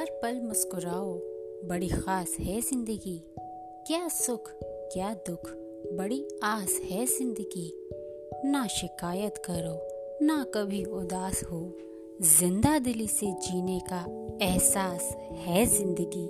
हर पल मुस्कुराओ। बड़ी खास है ज़िंदगी। क्या सुख, क्या दुख, बड़ी आस है ज़िंदगी। ना शिकायत करो, ना कभी उदास हो। ज़िंदा दिली से जीने का एहसास है ज़िंदगी।